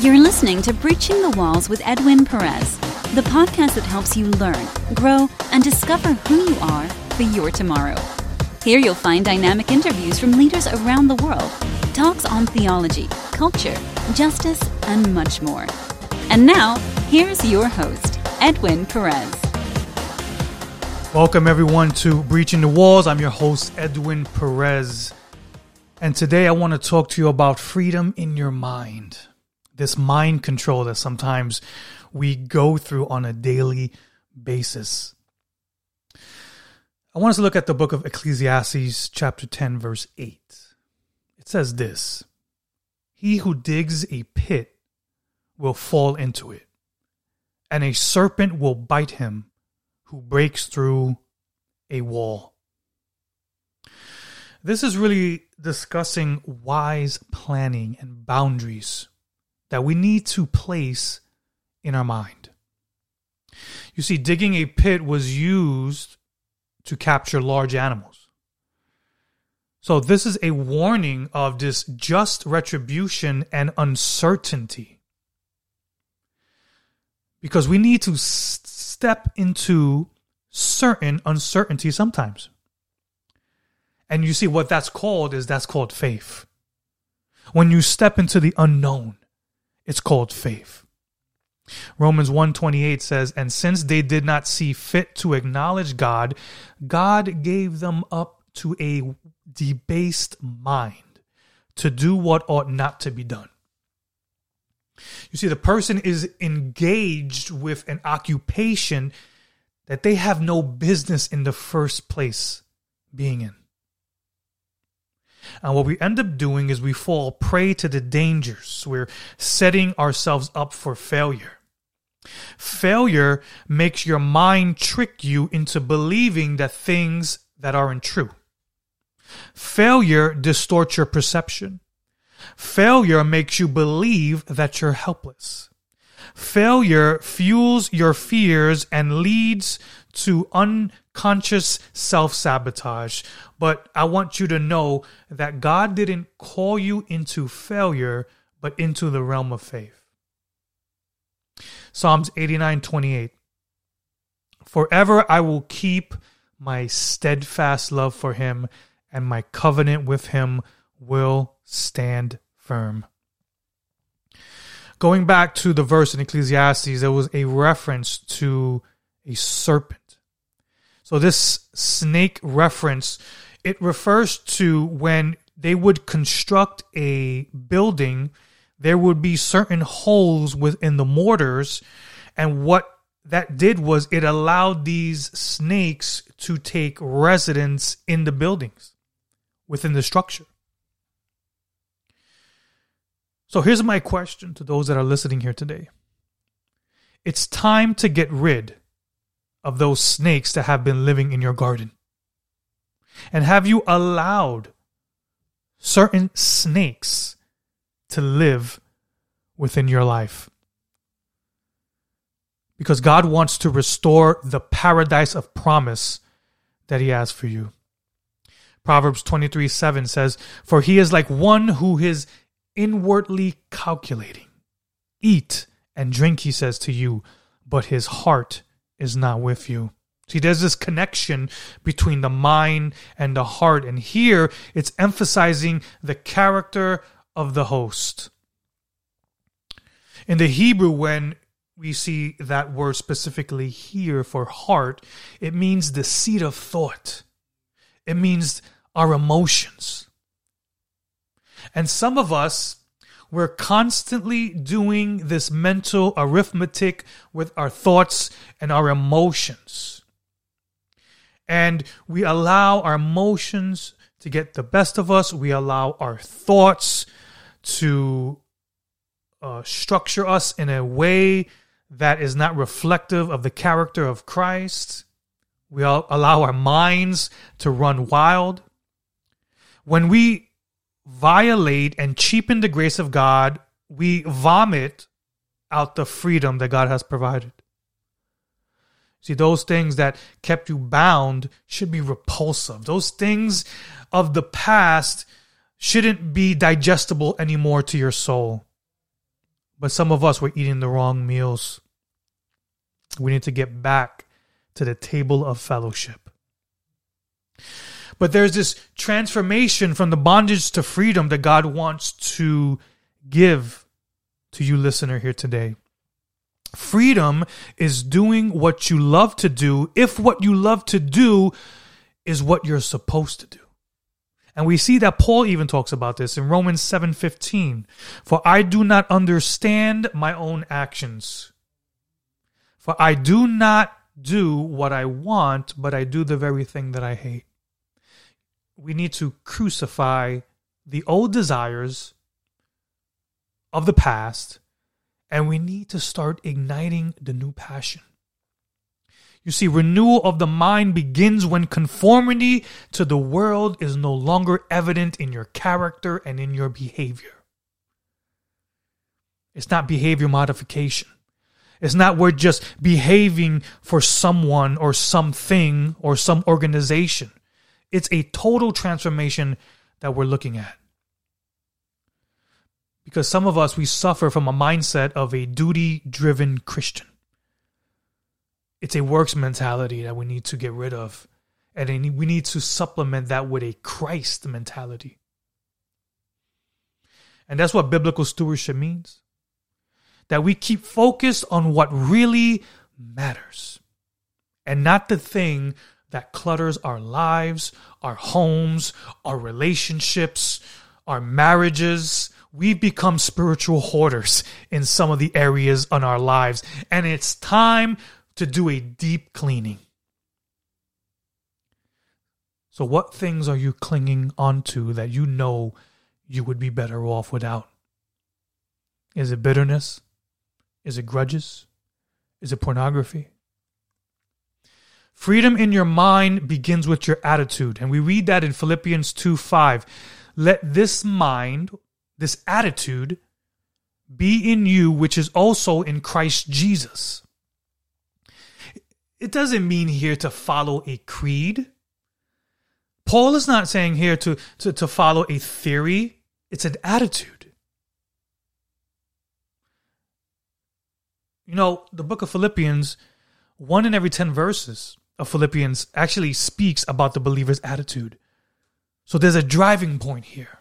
You're listening to Breaching the Walls with Edwin Perez, the podcast that helps you learn, grow, and discover who you are for your tomorrow. Here you'll find dynamic interviews from leaders around the world, talks on theology, culture, justice, and much more. And now, here's your host, Edwin Perez. Welcome, everyone, to Breaching the Walls. I'm your host, Edwin Perez. And today I want to talk to you about freedom in your mind. This mind control that sometimes we go through on a daily basis. I want us to look at the book of Ecclesiastes, chapter 10, verse 8. It says this He who digs a pit will fall into it, and a serpent will bite him who breaks through a wall. This is really discussing wise planning and boundaries that we need to place in our mind. You see, digging a pit was used to capture large animals. So, this is a warning of this just retribution and uncertainty. Because we need to s- step into certain uncertainty sometimes. And you see, what that's called is that's called faith. When you step into the unknown, it's called faith. Romans 128 says, And since they did not see fit to acknowledge God, God gave them up to a debased mind to do what ought not to be done. You see, the person is engaged with an occupation that they have no business in the first place being in. And what we end up doing is we fall prey to the dangers. We're setting ourselves up for failure. Failure makes your mind trick you into believing that things that aren't true. Failure distorts your perception. Failure makes you believe that you're helpless. Failure fuels your fears and leads to unconscious self sabotage. But I want you to know that God didn't call you into failure, but into the realm of faith. Psalms 89 28. Forever I will keep my steadfast love for him, and my covenant with him will stand firm. Going back to the verse in Ecclesiastes, there was a reference to a serpent. So this snake reference, it refers to when they would construct a building, there would be certain holes within the mortars, and what that did was it allowed these snakes to take residence in the buildings within the structure. So here's my question to those that are listening here today. It's time to get rid of those snakes that have been living in your garden. And have you allowed certain snakes to live within your life? Because God wants to restore the paradise of promise that He has for you. Proverbs 23 7 says, For he is like one who is inwardly calculating. Eat and drink, he says to you, but his heart is not with you. See, there's this connection between the mind and the heart. And here it's emphasizing the character of the host. In the Hebrew, when we see that word specifically here for heart, it means the seat of thought, it means our emotions. And some of us, we're constantly doing this mental arithmetic with our thoughts and our emotions. And we allow our emotions to get the best of us. We allow our thoughts to uh, structure us in a way that is not reflective of the character of Christ. We allow our minds to run wild. When we violate and cheapen the grace of God, we vomit out the freedom that God has provided. See, those things that kept you bound should be repulsive. Those things of the past shouldn't be digestible anymore to your soul. But some of us were eating the wrong meals. We need to get back to the table of fellowship. But there's this transformation from the bondage to freedom that God wants to give to you, listener, here today. Freedom is doing what you love to do if what you love to do is what you're supposed to do. And we see that Paul even talks about this in Romans 7:15. For I do not understand my own actions. For I do not do what I want, but I do the very thing that I hate. We need to crucify the old desires of the past and we need to start igniting the new passion. You see, renewal of the mind begins when conformity to the world is no longer evident in your character and in your behavior. It's not behavior modification. It's not we're just behaving for someone or something or some organization. It's a total transformation that we're looking at because some of us we suffer from a mindset of a duty driven Christian. It's a works mentality that we need to get rid of. And we need to supplement that with a Christ mentality. And that's what biblical stewardship means. That we keep focused on what really matters and not the thing that clutters our lives, our homes, our relationships, our marriages, we've become spiritual hoarders in some of the areas in our lives, and it's time to do a deep cleaning. So, what things are you clinging onto that you know you would be better off without? Is it bitterness? Is it grudges? Is it pornography? Freedom in your mind begins with your attitude. And we read that in Philippians 2 5. Let this mind this attitude be in you, which is also in Christ Jesus. It doesn't mean here to follow a creed. Paul is not saying here to, to, to follow a theory, it's an attitude. You know, the book of Philippians, one in every 10 verses of Philippians actually speaks about the believer's attitude. So there's a driving point here.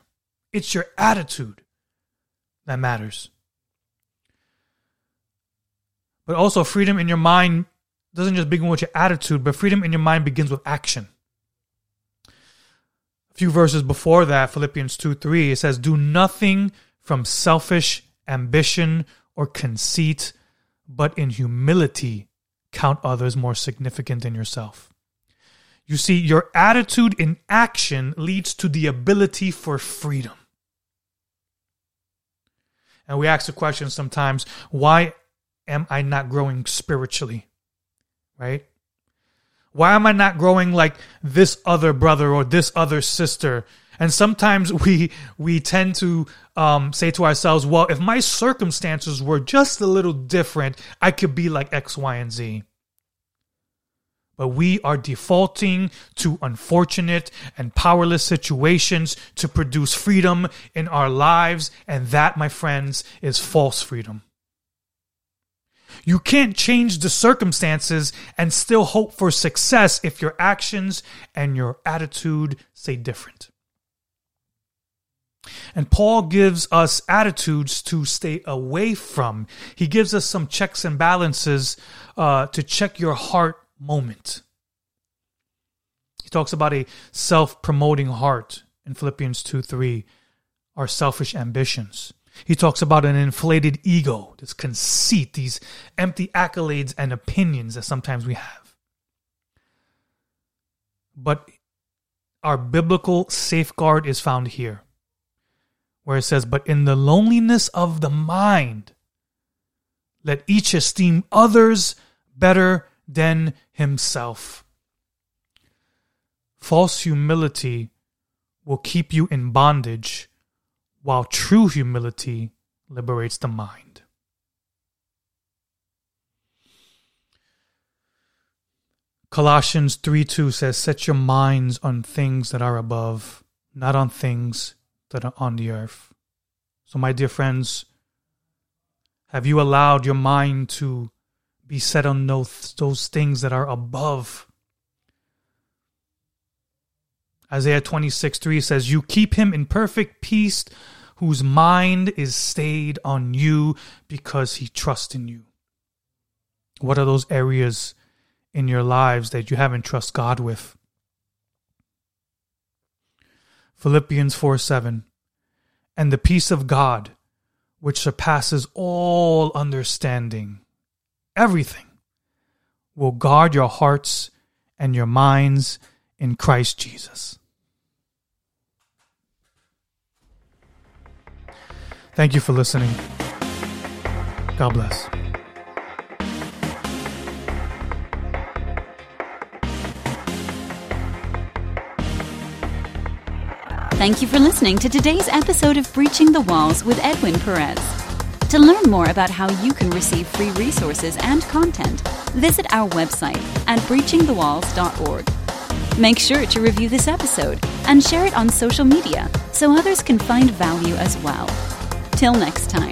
It's your attitude that matters. But also, freedom in your mind doesn't just begin with your attitude, but freedom in your mind begins with action. A few verses before that, Philippians 2 3, it says, Do nothing from selfish ambition or conceit, but in humility count others more significant than yourself. You see, your attitude in action leads to the ability for freedom. And we ask the question sometimes why am I not growing spiritually? Right? Why am I not growing like this other brother or this other sister? And sometimes we we tend to um, say to ourselves, "Well, if my circumstances were just a little different, I could be like X, Y, and Z." But we are defaulting to unfortunate and powerless situations to produce freedom in our lives. And that, my friends, is false freedom. You can't change the circumstances and still hope for success if your actions and your attitude say different. And Paul gives us attitudes to stay away from. He gives us some checks and balances uh, to check your heart moment. He talks about a self promoting heart in Philippians 2 3, our selfish ambitions. He talks about an inflated ego, this conceit, these empty accolades and opinions that sometimes we have. But our biblical safeguard is found here, where it says, But in the loneliness of the mind, let each esteem others better than himself. False humility will keep you in bondage, while true humility liberates the mind. Colossians 3 2 says, Set your minds on things that are above, not on things that are on the earth. So, my dear friends, Have you allowed your mind to be set on those, those things that are above? Isaiah 26 3 says, You keep him in perfect peace whose mind is stayed on you because he trusts in you. What are those areas in your lives that you haven't trust God with? Philippians 4 7. And the peace of God, which surpasses all understanding, everything, will guard your hearts and your minds in Christ Jesus. Thank you for listening. God bless. Thank you for listening to today's episode of Breaching the Walls with Edwin Perez. To learn more about how you can receive free resources and content, visit our website at breachingthewalls.org. Make sure to review this episode and share it on social media so others can find value as well. Till next time.